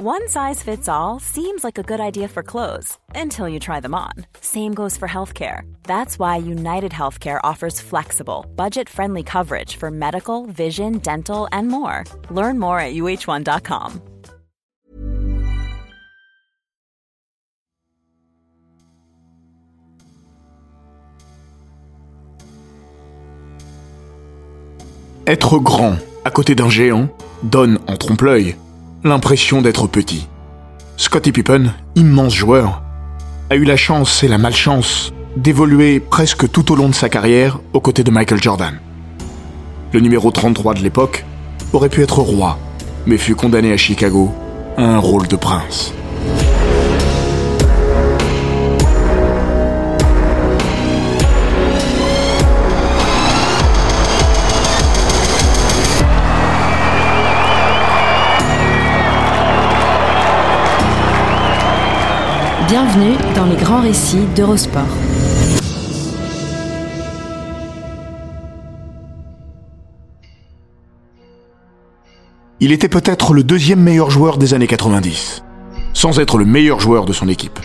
One size fits all seems like a good idea for clothes until you try them on. Same goes for healthcare. That's why United Healthcare offers flexible, budget friendly coverage for medical, vision, dental, and more. Learn more at uh1.com. Être grand à côté d'un géant donne en trompe-l'œil l'impression d'être petit. Scottie Pippen, immense joueur, a eu la chance et la malchance d'évoluer presque tout au long de sa carrière aux côtés de Michael Jordan. Le numéro 33 de l'époque aurait pu être roi, mais fut condamné à Chicago à un rôle de prince. Bienvenue dans les grands récits d'Eurosport. Il était peut-être le deuxième meilleur joueur des années 90, sans être le meilleur joueur de son équipe.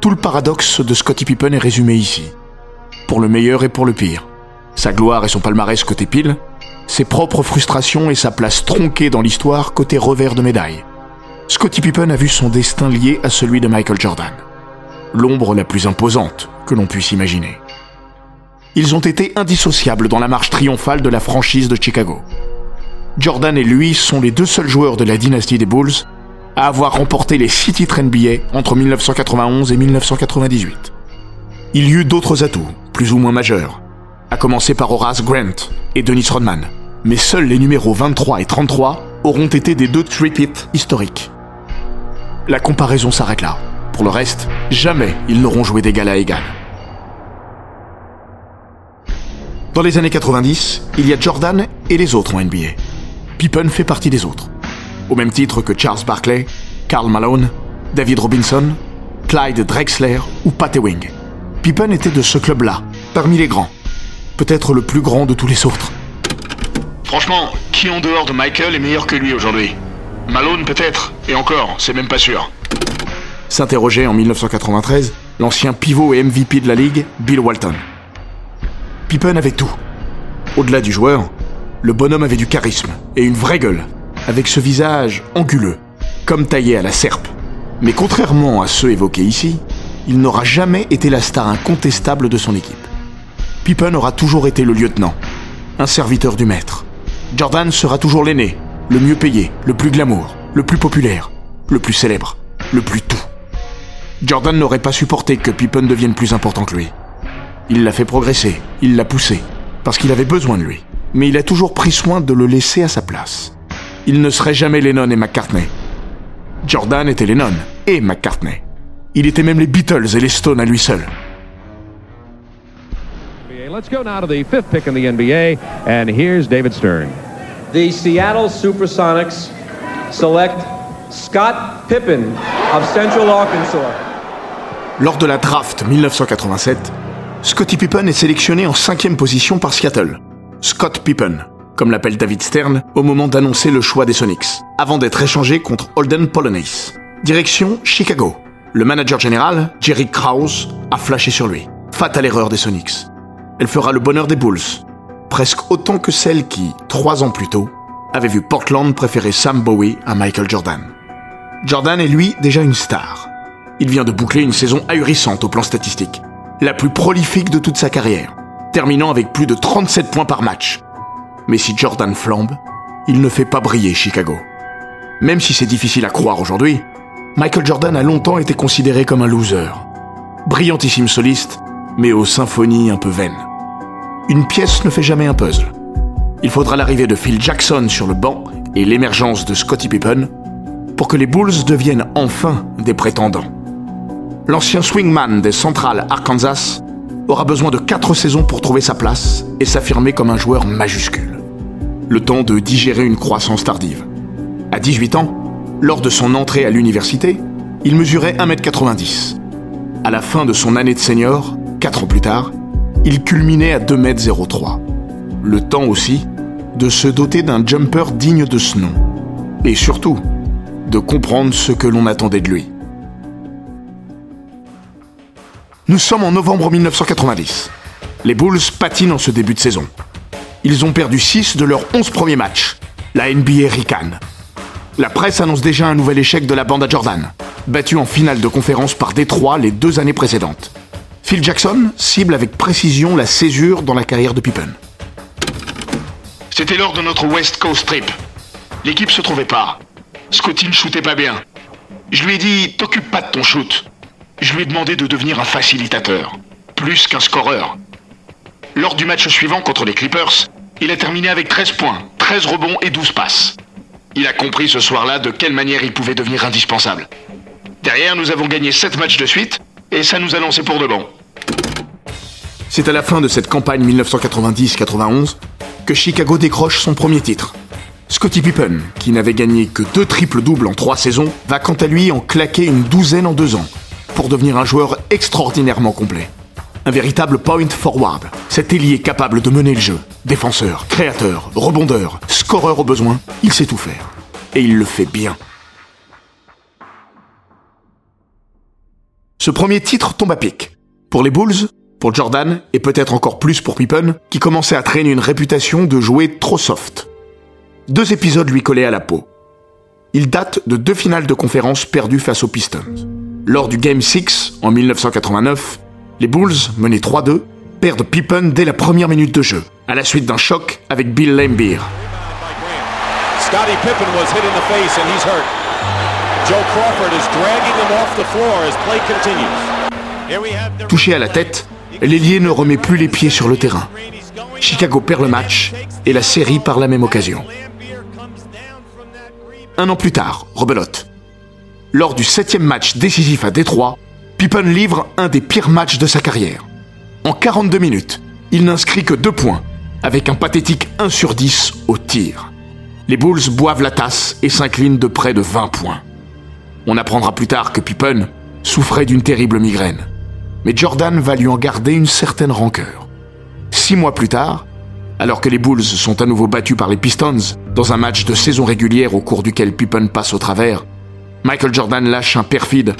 Tout le paradoxe de Scottie Pippen est résumé ici, pour le meilleur et pour le pire. Sa gloire et son palmarès côté pile, ses propres frustrations et sa place tronquée dans l'histoire côté revers de médaille. Scottie Pippen a vu son destin lié à celui de Michael Jordan. L'ombre la plus imposante que l'on puisse imaginer. Ils ont été indissociables dans la marche triomphale de la franchise de Chicago. Jordan et lui sont les deux seuls joueurs de la dynastie des Bulls à avoir remporté les six titres NBA entre 1991 et 1998. Il y eut d'autres atouts, plus ou moins majeurs, à commencer par Horace Grant et Dennis Rodman, mais seuls les numéros 23 et 33 auront été des deux trip historiques. La comparaison s'arrête là. Pour le reste, jamais ils n'auront joué d'égal à égal. Dans les années 90, il y a Jordan et les autres en NBA. Pippen fait partie des autres. Au même titre que Charles Barkley, Karl Malone, David Robinson, Clyde Drexler ou Pat Ewing. Pippen était de ce club-là, parmi les grands. Peut-être le plus grand de tous les autres. Franchement, qui en dehors de Michael est meilleur que lui aujourd'hui? Malone peut-être, et encore, c'est même pas sûr. S'interrogeait en 1993 l'ancien pivot et MVP de la ligue, Bill Walton. Pippen avait tout. Au-delà du joueur, le bonhomme avait du charisme et une vraie gueule, avec ce visage anguleux, comme taillé à la serpe. Mais contrairement à ceux évoqués ici, il n'aura jamais été la star incontestable de son équipe. Pippen aura toujours été le lieutenant, un serviteur du maître. Jordan sera toujours l'aîné, le mieux payé, le plus glamour, le plus populaire, le plus célèbre, le plus tout. Jordan n'aurait pas supporté que Pippen devienne plus important que lui. Il l'a fait progresser, il l'a poussé, parce qu'il avait besoin de lui. Mais il a toujours pris soin de le laisser à sa place. Il ne serait jamais Lennon et McCartney. Jordan était Lennon et McCartney. Il était même les Beatles et les Stones à lui seul. Let's go now to the fifth pick in the NBA, and here's David Stern. The Seattle Supersonics select Scott Pippen of Central Arkansas. Lors de la draft 1987, Scottie Pippen est sélectionné en cinquième position par Seattle. Scott Pippen, comme l'appelle David Stern au moment d'annoncer le choix des Sonics, avant d'être échangé contre Holden Polonace. Direction Chicago. Le manager général, Jerry Krause, a flashé sur lui. Fatale erreur des Sonics. Elle fera le bonheur des Bulls, presque autant que celle qui, trois ans plus tôt, avait vu Portland préférer Sam Bowie à Michael Jordan. Jordan est lui déjà une star. Il vient de boucler une saison ahurissante au plan statistique, la plus prolifique de toute sa carrière, terminant avec plus de 37 points par match. Mais si Jordan flambe, il ne fait pas briller Chicago. Même si c'est difficile à croire aujourd'hui, Michael Jordan a longtemps été considéré comme un loser. Brillantissime soliste, mais aux symphonies un peu vaines une pièce ne fait jamais un puzzle. Il faudra l'arrivée de Phil Jackson sur le banc et l'émergence de Scottie Pippen pour que les Bulls deviennent enfin des prétendants. L'ancien swingman des Central Arkansas aura besoin de quatre saisons pour trouver sa place et s'affirmer comme un joueur majuscule. Le temps de digérer une croissance tardive. À 18 ans, lors de son entrée à l'université, il mesurait 1m90. À la fin de son année de senior, 4 ans plus tard, il culminait à 2m03. Le temps aussi de se doter d'un jumper digne de ce nom. Et surtout, de comprendre ce que l'on attendait de lui. Nous sommes en novembre 1990. Les Bulls patinent en ce début de saison. Ils ont perdu 6 de leurs 11 premiers matchs. La NBA ricane. La presse annonce déjà un nouvel échec de la bande à Jordan, battue en finale de conférence par Détroit les deux années précédentes. Phil Jackson cible avec précision la césure dans la carrière de Pippen. C'était lors de notre West Coast trip. L'équipe se trouvait pas. Scotty ne shootait pas bien. Je lui ai dit, t'occupe pas de ton shoot. Je lui ai demandé de devenir un facilitateur, plus qu'un scoreur. Lors du match suivant contre les Clippers, il a terminé avec 13 points, 13 rebonds et 12 passes. Il a compris ce soir-là de quelle manière il pouvait devenir indispensable. Derrière, nous avons gagné 7 matchs de suite, et ça nous a lancé pour de bon. C'est à la fin de cette campagne 1990-91 que Chicago décroche son premier titre. Scottie Pippen, qui n'avait gagné que deux triples-doubles en trois saisons, va quant à lui en claquer une douzaine en deux ans, pour devenir un joueur extraordinairement complet. Un véritable point forward, cet ailier capable de mener le jeu. Défenseur, créateur, rebondeur, scoreur au besoin, il sait tout faire. Et il le fait bien. Ce premier titre tombe à pic. Pour les Bulls, pour Jordan, et peut-être encore plus pour Pippen, qui commençait à traîner une réputation de jouer trop soft. Deux épisodes lui collaient à la peau. Il date de deux finales de conférence perdues face aux Pistons. Lors du Game 6, en 1989, les Bulls, menés 3-2, perdent Pippen dès la première minute de jeu, à la suite d'un choc avec Bill Laimbeer. Scottie Pippen was hit in the face and he's hurt. Joe Crawford is dragging him off the floor as play continues. Touché à la tête, l'ailier ne remet plus les pieds sur le terrain. Chicago perd le match et la série par la même occasion. Un an plus tard, rebelote. Lors du septième match décisif à Détroit, Pippen livre un des pires matchs de sa carrière. En 42 minutes, il n'inscrit que deux points, avec un pathétique 1 sur 10 au tir. Les Bulls boivent la tasse et s'inclinent de près de 20 points. On apprendra plus tard que Pippen souffrait d'une terrible migraine. Mais Jordan va lui en garder une certaine rancœur. Six mois plus tard, alors que les Bulls sont à nouveau battus par les Pistons dans un match de saison régulière au cours duquel Pippen passe au travers, Michael Jordan lâche un perfide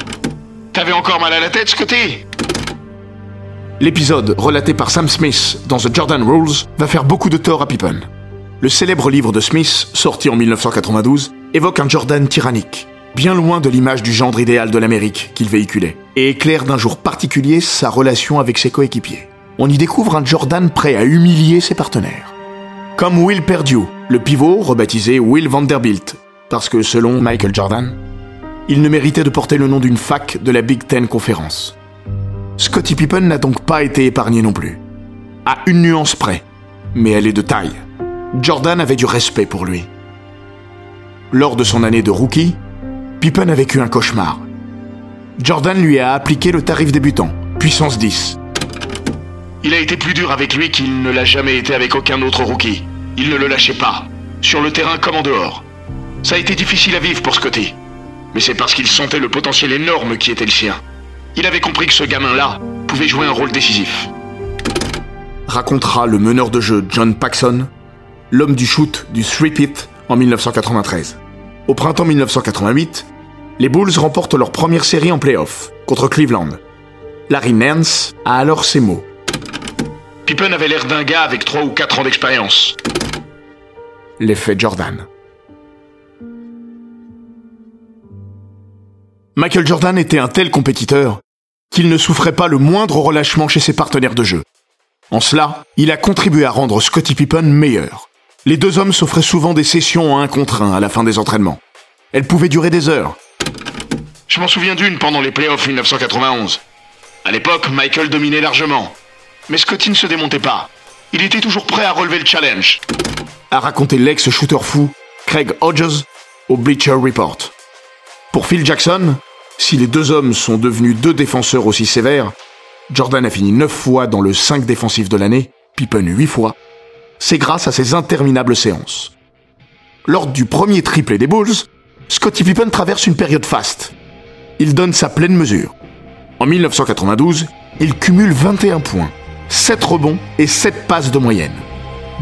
T'avais encore mal à la tête, Scotty? L'épisode, relaté par Sam Smith dans The Jordan Rules, va faire beaucoup de tort à Pippen. Le célèbre livre de Smith, sorti en 1992, évoque un Jordan tyrannique, bien loin de l'image du gendre idéal de l'Amérique qu'il véhiculait, et éclaire d'un jour particulier sa relation avec ses coéquipiers. On y découvre un Jordan prêt à humilier ses partenaires. Comme Will Perdue, le pivot rebaptisé Will Vanderbilt, parce que selon Michael Jordan, il ne méritait de porter le nom d'une fac de la Big Ten Conference. Scottie Pippen n'a donc pas été épargné non plus. À une nuance près, mais elle est de taille. Jordan avait du respect pour lui. Lors de son année de rookie, Pippen a vécu un cauchemar. Jordan lui a appliqué le tarif débutant, puissance 10. Il a été plus dur avec lui qu'il ne l'a jamais été avec aucun autre rookie. Il ne le lâchait pas, sur le terrain comme en dehors. Ça a été difficile à vivre pour Scotty. Mais c'est parce qu'il sentait le potentiel énorme qui était le sien. Il avait compris que ce gamin-là pouvait jouer un rôle décisif. Racontera le meneur de jeu John Paxson, l'homme du shoot du Three Pit en 1993. Au printemps 1988, les Bulls remportent leur première série en playoff contre Cleveland. Larry Nance a alors ces mots. Pippen avait l'air d'un gars avec 3 ou 4 ans d'expérience. L'effet Jordan. Michael Jordan était un tel compétiteur qu'il ne souffrait pas le moindre relâchement chez ses partenaires de jeu. En cela, il a contribué à rendre Scottie Pippen meilleur. Les deux hommes s'offraient souvent des sessions en un contre un à la fin des entraînements. Elles pouvaient durer des heures. Je m'en souviens d'une pendant les playoffs 1991. À l'époque, Michael dominait largement. Mais Scotty ne se démontait pas. Il était toujours prêt à relever le challenge. A raconté l'ex-shooter fou Craig Hodges au Bleacher Report. Pour Phil Jackson, si les deux hommes sont devenus deux défenseurs aussi sévères, Jordan a fini 9 fois dans le 5 défensif de l'année, Pippen 8 fois, c'est grâce à ces interminables séances. Lors du premier triplé des Bulls, Scottie Pippen traverse une période faste. Il donne sa pleine mesure. En 1992, il cumule 21 points, 7 rebonds et 7 passes de moyenne.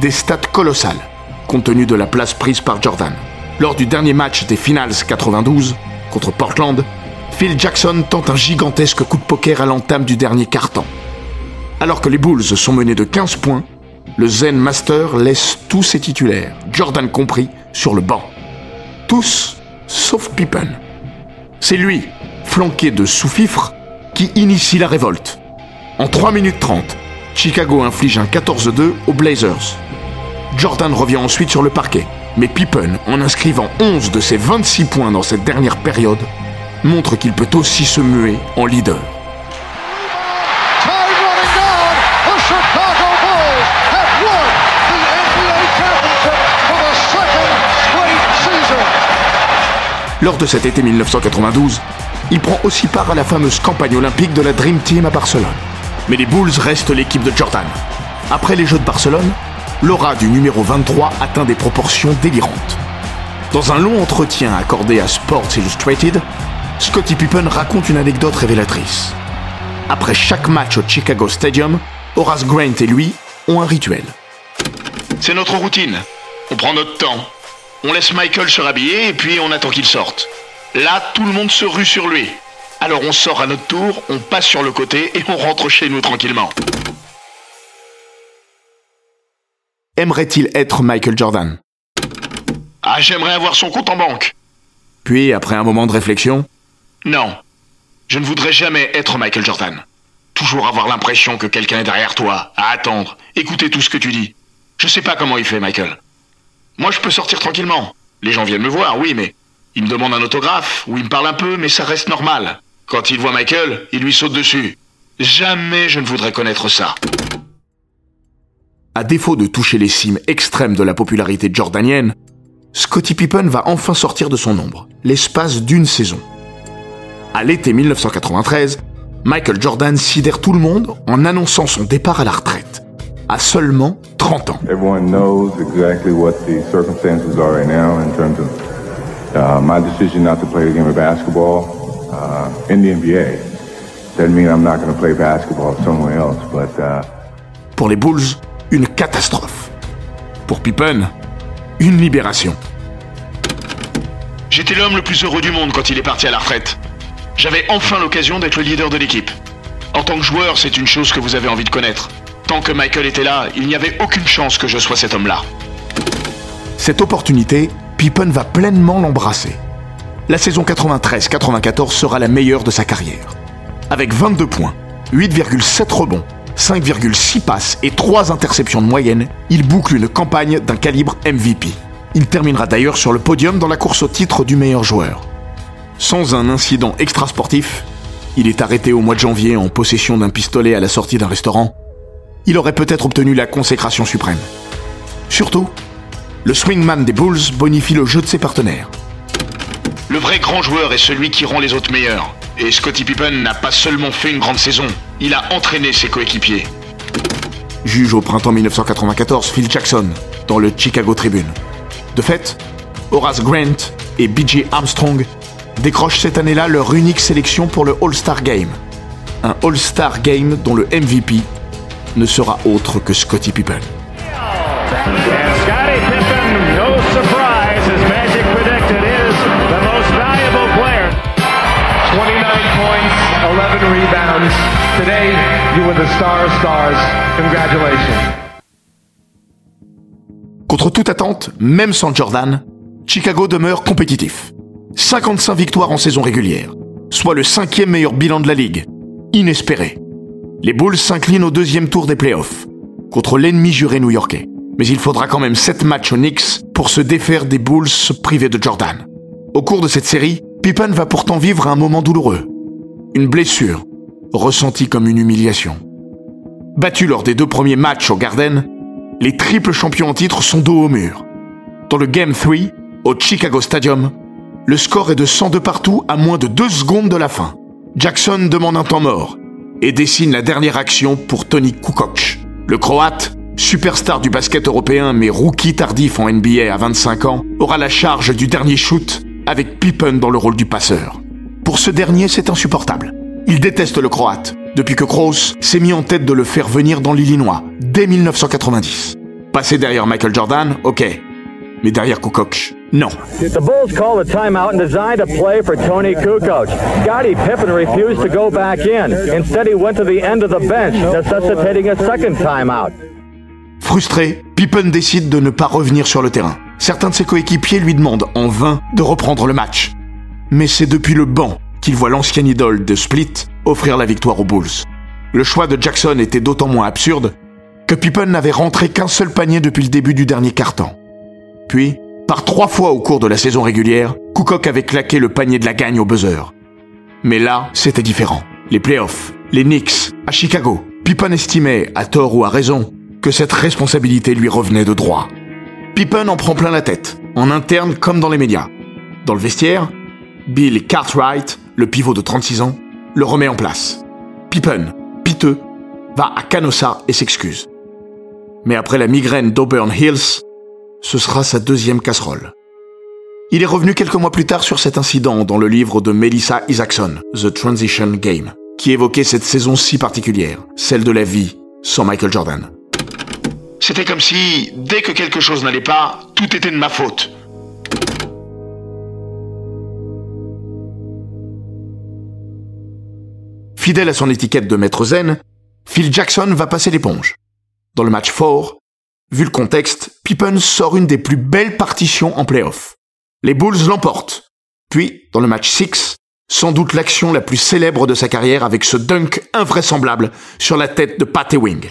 Des stats colossales, compte tenu de la place prise par Jordan. Lors du dernier match des Finals 92 contre Portland, Phil Jackson tente un gigantesque coup de poker à l'entame du dernier quart-temps. Alors que les Bulls sont menés de 15 points, le Zen Master laisse tous ses titulaires, Jordan compris, sur le banc. Tous, sauf Pippen. C'est lui, flanqué de sous-fifre, qui initie la révolte. En 3 minutes 30, Chicago inflige un 14-2 aux Blazers. Jordan revient ensuite sur le parquet, mais Pippen, en inscrivant 11 de ses 26 points dans cette dernière période, montre qu'il peut aussi se muer en leader. Lors de cet été 1992, il prend aussi part à la fameuse campagne olympique de la Dream Team à Barcelone. Mais les Bulls restent l'équipe de Jordan. Après les Jeux de Barcelone, l'aura du numéro 23 atteint des proportions délirantes. Dans un long entretien accordé à Sports Illustrated, Scottie Pippen raconte une anecdote révélatrice. Après chaque match au Chicago Stadium, Horace Grant et lui ont un rituel. C'est notre routine. On prend notre temps. On laisse Michael se rhabiller et puis on attend qu'il sorte. Là, tout le monde se rue sur lui. Alors on sort à notre tour, on passe sur le côté et on rentre chez nous tranquillement. Aimerait-il être Michael Jordan? Ah, j'aimerais avoir son compte en banque. Puis, après un moment de réflexion, Non. Je ne voudrais jamais être Michael Jordan. Toujours avoir l'impression que quelqu'un est derrière toi, à attendre, écouter tout ce que tu dis. Je sais pas comment il fait, Michael. Moi, je peux sortir tranquillement. Les gens viennent me voir, oui, mais ils me demandent un autographe, ou ils me parlent un peu, mais ça reste normal. Quand ils voient Michael, ils lui sautent dessus. Jamais je ne voudrais connaître ça. à défaut de toucher les cimes extrêmes de la popularité jordanienne, Scottie Pippen va enfin sortir de son ombre, l'espace d'une saison. À l'été 1993, Michael Jordan sidère tout le monde en annonçant son départ à la retraite, à seulement 30 ans. Everyone knows exactly what the circumstances are right now in terms of uh, my decision not to play the game of basketball uh, in the NBA. Doesn't mean I'm not going to play basketball somewhere else, but uh, Pour les Bulls, une catastrophe. Pour Pippen, une libération. J'étais l'homme le plus heureux du monde quand il est parti à la retraite. J'avais enfin l'occasion d'être le leader de l'équipe. En tant que joueur, c'est une chose que vous avez envie de connaître. Tant que Michael était là, il n'y avait aucune chance que je sois cet homme-là. Cette opportunité, Pippen va pleinement l'embrasser. La saison 93-94 sera la meilleure de sa carrière. Avec 22 points, 8,7 rebonds, 5,6 passes et 3 interceptions de moyenne, il boucle une campagne d'un calibre MVP. Il terminera d'ailleurs sur le podium dans la course au titre du meilleur joueur. Sans un incident extrasportif, il est arrêté au mois de janvier en possession d'un pistolet à la sortie d'un restaurant. Il aurait peut-être obtenu la consécration suprême. Surtout, le swingman des Bulls bonifie le jeu de ses partenaires. Le vrai grand joueur est celui qui rend les autres meilleurs. Et Scottie Pippen n'a pas seulement fait une grande saison, il a entraîné ses coéquipiers. Juge au printemps 1994 Phil Jackson dans le Chicago Tribune. De fait, Horace Grant et B.J. Armstrong décrochent cette année-là leur unique sélection pour le All-Star Game. Un All-Star Game dont le MVP ne sera autre que Scottie Pippen. And Scottie Pippen, no surprise, as Magic predicted, is the most valuable player. 29 points, 11 rebounds. Today, you were the star of stars. Congratulations. Contre toute attente, même sans Jordan, Chicago demeure compétitif. 55 victoires en saison régulière, soit le cinquième meilleur bilan de la ligue. Inespéré. Les Bulls s'inclinent au deuxième tour des playoffs, contre l'ennemi juré new-yorkais. Mais il faudra quand même 7 matchs aux Knicks pour se défaire des Bulls privés de Jordan. Au cours de cette série, Pippen va pourtant vivre un moment douloureux. Une blessure, ressentie comme une humiliation. Battu lors des deux premiers matchs au Garden, les triples champions en titre sont dos au mur. Dans le Game 3, au Chicago Stadium, le score est de 102 partout à moins de 2 secondes de la fin. Jackson demande un temps mort et dessine la dernière action pour Tony Kukoc. Le Croate, superstar du basket européen mais rookie tardif en NBA à 25 ans, aura la charge du dernier shoot avec Pippen dans le rôle du passeur. Pour ce dernier, c'est insupportable. Il déteste le Croate, depuis que Krause s'est mis en tête de le faire venir dans l'Illinois, dès 1990. Passer derrière Michael Jordan, ok. Mais derrière Kukoc, Non. The Bulls called a timeout and designed a play for Tony Kukoc? Scottie Pippen refused to go back in. Instead, he went to the end of the bench, necessitating a second timeout. Frustré, Pippen décide de ne pas revenir sur le terrain. Certains de ses coéquipiers lui demandent en vain de reprendre le match. Mais c'est depuis le banc qu'il voit l'ancien idole de Split offrir la victoire aux Bulls. Le choix de Jackson était d'autant moins absurde que Pippen n'avait rentré qu'un seul panier depuis le début du dernier quart-temps. Puis, par trois fois au cours de la saison régulière, Kukoc avait claqué le panier de la gagne au buzzer. Mais là, c'était différent. Les playoffs, les Knicks, à Chicago, Pippen estimait, à tort ou à raison, que cette responsabilité lui revenait de droit. Pippen en prend plein la tête, en interne comme dans les médias. Dans le vestiaire, Bill Cartwright, le pivot de 36 ans, le remet en place. Pippen, piteux, va à Canossa et s'excuse. Mais après la migraine d'Auburn Hills, ce sera sa deuxième casserole. Il est revenu quelques mois plus tard sur cet incident dans le livre de Melissa Isaacson, The Transition Game, qui évoquait cette saison si particulière, celle de la vie sans Michael Jordan. C'était comme si, dès que quelque chose n'allait pas, tout était de ma faute. Fidèle à son étiquette de maître zen, Phil Jackson va passer l'éponge. Dans le match 4, vu le contexte, Pippen sort une des plus belles partitions en playoff. Les Bulls l'emportent. Puis, dans le match 6, sans doute l'action la plus célèbre de sa carrière avec ce dunk invraisemblable sur la tête de Pat Ewing.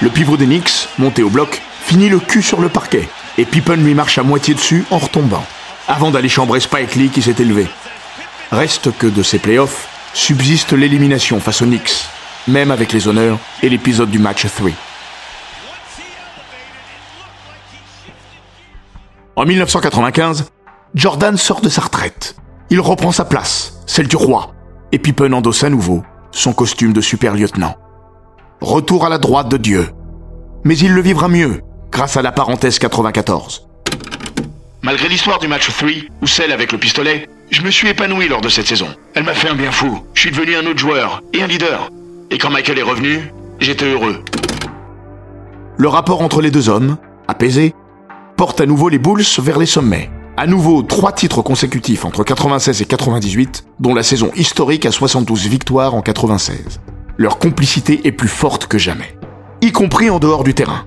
Le pivot des Knicks, monté au bloc, finit le cul sur le parquet et Pippen lui marche à moitié dessus en retombant, avant d'aller chambrer Spike Lee qui s'est élevé. Reste que de ces playoffs subsiste l'élimination face aux Knicks, même avec les honneurs et l'épisode du match 3. En 1995, Jordan sort de sa retraite. Il reprend sa place, celle du roi, et Pippen endosse à nouveau son costume de super lieutenant retour à la droite de Dieu. Mais il le vivra mieux, grâce à la parenthèse 94. Malgré l'histoire du match 3, ou celle avec le pistolet, je me suis épanoui lors de cette saison. Elle m'a fait un bien fou. Je suis devenu un autre joueur et un leader. Et quand Michael est revenu, j'étais heureux. Le rapport entre les deux hommes, apaisé, porte à nouveau les Bulls vers les sommets. À nouveau, trois titres consécutifs entre 96 et 98, dont la saison historique à 72 victoires en 96 leur complicité est plus forte que jamais, y compris en dehors du terrain.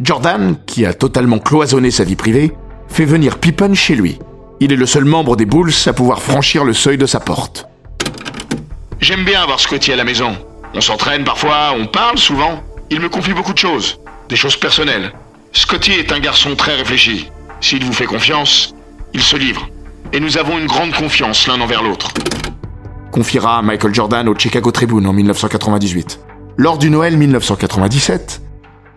Jordan, qui a totalement cloisonné sa vie privée, fait venir Pippen chez lui. Il est le seul membre des Bulls à pouvoir franchir le seuil de sa porte. J'aime bien avoir Scotty à la maison. On s'entraîne parfois, on parle souvent. Il me confie beaucoup de choses, des choses personnelles. Scotty est un garçon très réfléchi. S'il vous fait confiance, il se livre. Et nous avons une grande confiance l'un envers l'autre confiera Michael Jordan au Chicago Tribune en 1998. Lors du Noël 1997,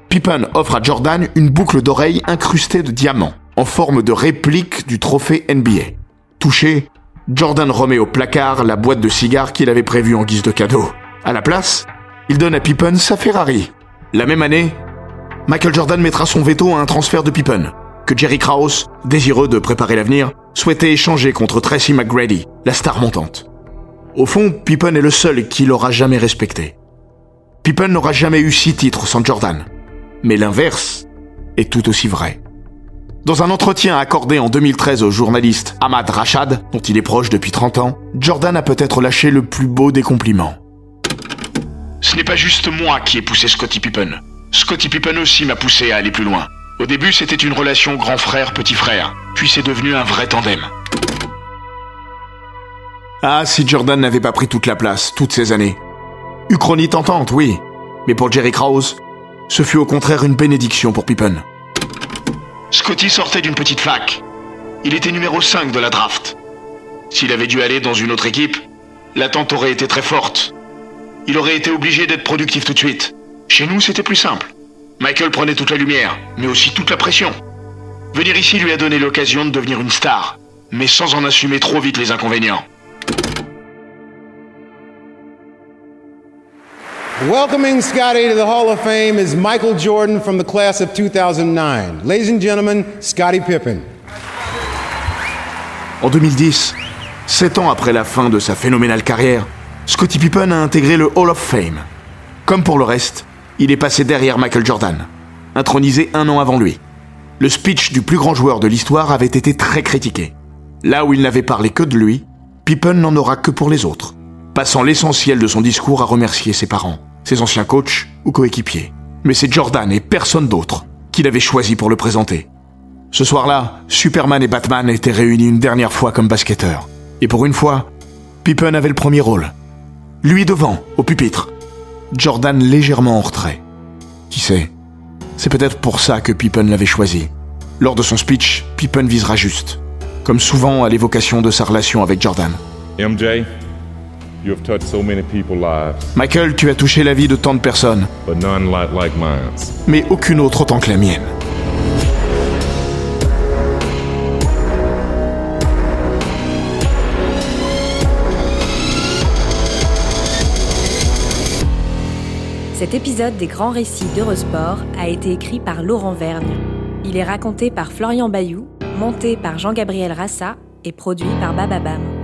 Pippen offre à Jordan une boucle d'oreille incrustée de diamants, en forme de réplique du trophée NBA. Touché, Jordan remet au placard la boîte de cigares qu'il avait prévue en guise de cadeau. À la place, il donne à Pippen sa Ferrari. La même année, Michael Jordan mettra son veto à un transfert de Pippen, que Jerry Krause, désireux de préparer l'avenir, souhaitait échanger contre Tracy McGrady, la star montante. Au fond, Pippen est le seul qui l'aura jamais respecté. Pippen n'aura jamais eu six titres sans Jordan. Mais l'inverse est tout aussi vrai. Dans un entretien accordé en 2013 au journaliste Ahmad Rashad, dont il est proche depuis 30 ans, Jordan a peut-être lâché le plus beau des compliments. Ce n'est pas juste moi qui ai poussé Scottie Pippen. Scottie Pippen aussi m'a poussé à aller plus loin. Au début, c'était une relation grand frère-petit frère, puis c'est devenu un vrai tandem. Ah, si Jordan n'avait pas pris toute la place, toutes ces années. Uchronie tentante, oui. Mais pour Jerry Krause, ce fut au contraire une bénédiction pour Pippen. Scotty sortait d'une petite fac. Il était numéro 5 de la draft. S'il avait dû aller dans une autre équipe, l'attente aurait été très forte. Il aurait été obligé d'être productif tout de suite. Chez nous, c'était plus simple. Michael prenait toute la lumière, mais aussi toute la pression. Venir ici lui a donné l'occasion de devenir une star, mais sans en assumer trop vite les inconvénients. Welcoming Scotty to the Hall of Fame is Michael Jordan from the class of 2009. Ladies and gentlemen, Scottie Pippen. En 2010, sept ans après la fin de sa phénoménale carrière, Scottie Pippen a intégré le Hall of Fame. Comme pour le reste, il est passé derrière Michael Jordan, intronisé un an avant lui. Le speech du plus grand joueur de l'histoire avait été très critiqué. Là où il n'avait parlé que de lui, Pippen n'en aura que pour les autres, passant l'essentiel de son discours à remercier ses parents, ses anciens coachs ou coéquipiers. Mais c'est Jordan et personne d'autre qu'il avait choisi pour le présenter. Ce soir-là, Superman et Batman étaient réunis une dernière fois comme basketteurs. Et pour une fois, Pippen avait le premier rôle. Lui devant, au pupitre. Jordan légèrement en retrait. Qui sait? C'est peut-être pour ça que Pippen l'avait choisi. Lors de son speech, Pippen visera juste. Comme souvent à l'évocation de sa relation avec Jordan. MJ, Michael, tu as touché la vie de tant de personnes, but none like, like mine. mais aucune autre autant que la mienne. Cet épisode des grands récits d'Eurosport a été écrit par Laurent Vergne. Il est raconté par Florian Bayou, monté par Jean-Gabriel Rassa et produit par Bababam.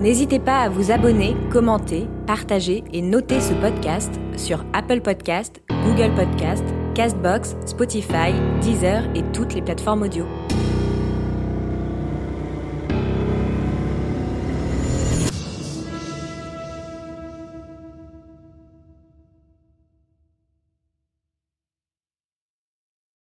N'hésitez pas à vous abonner, commenter, partager et noter ce podcast sur Apple Podcast, Google Podcast, Castbox, Spotify, Deezer et toutes les plateformes audio.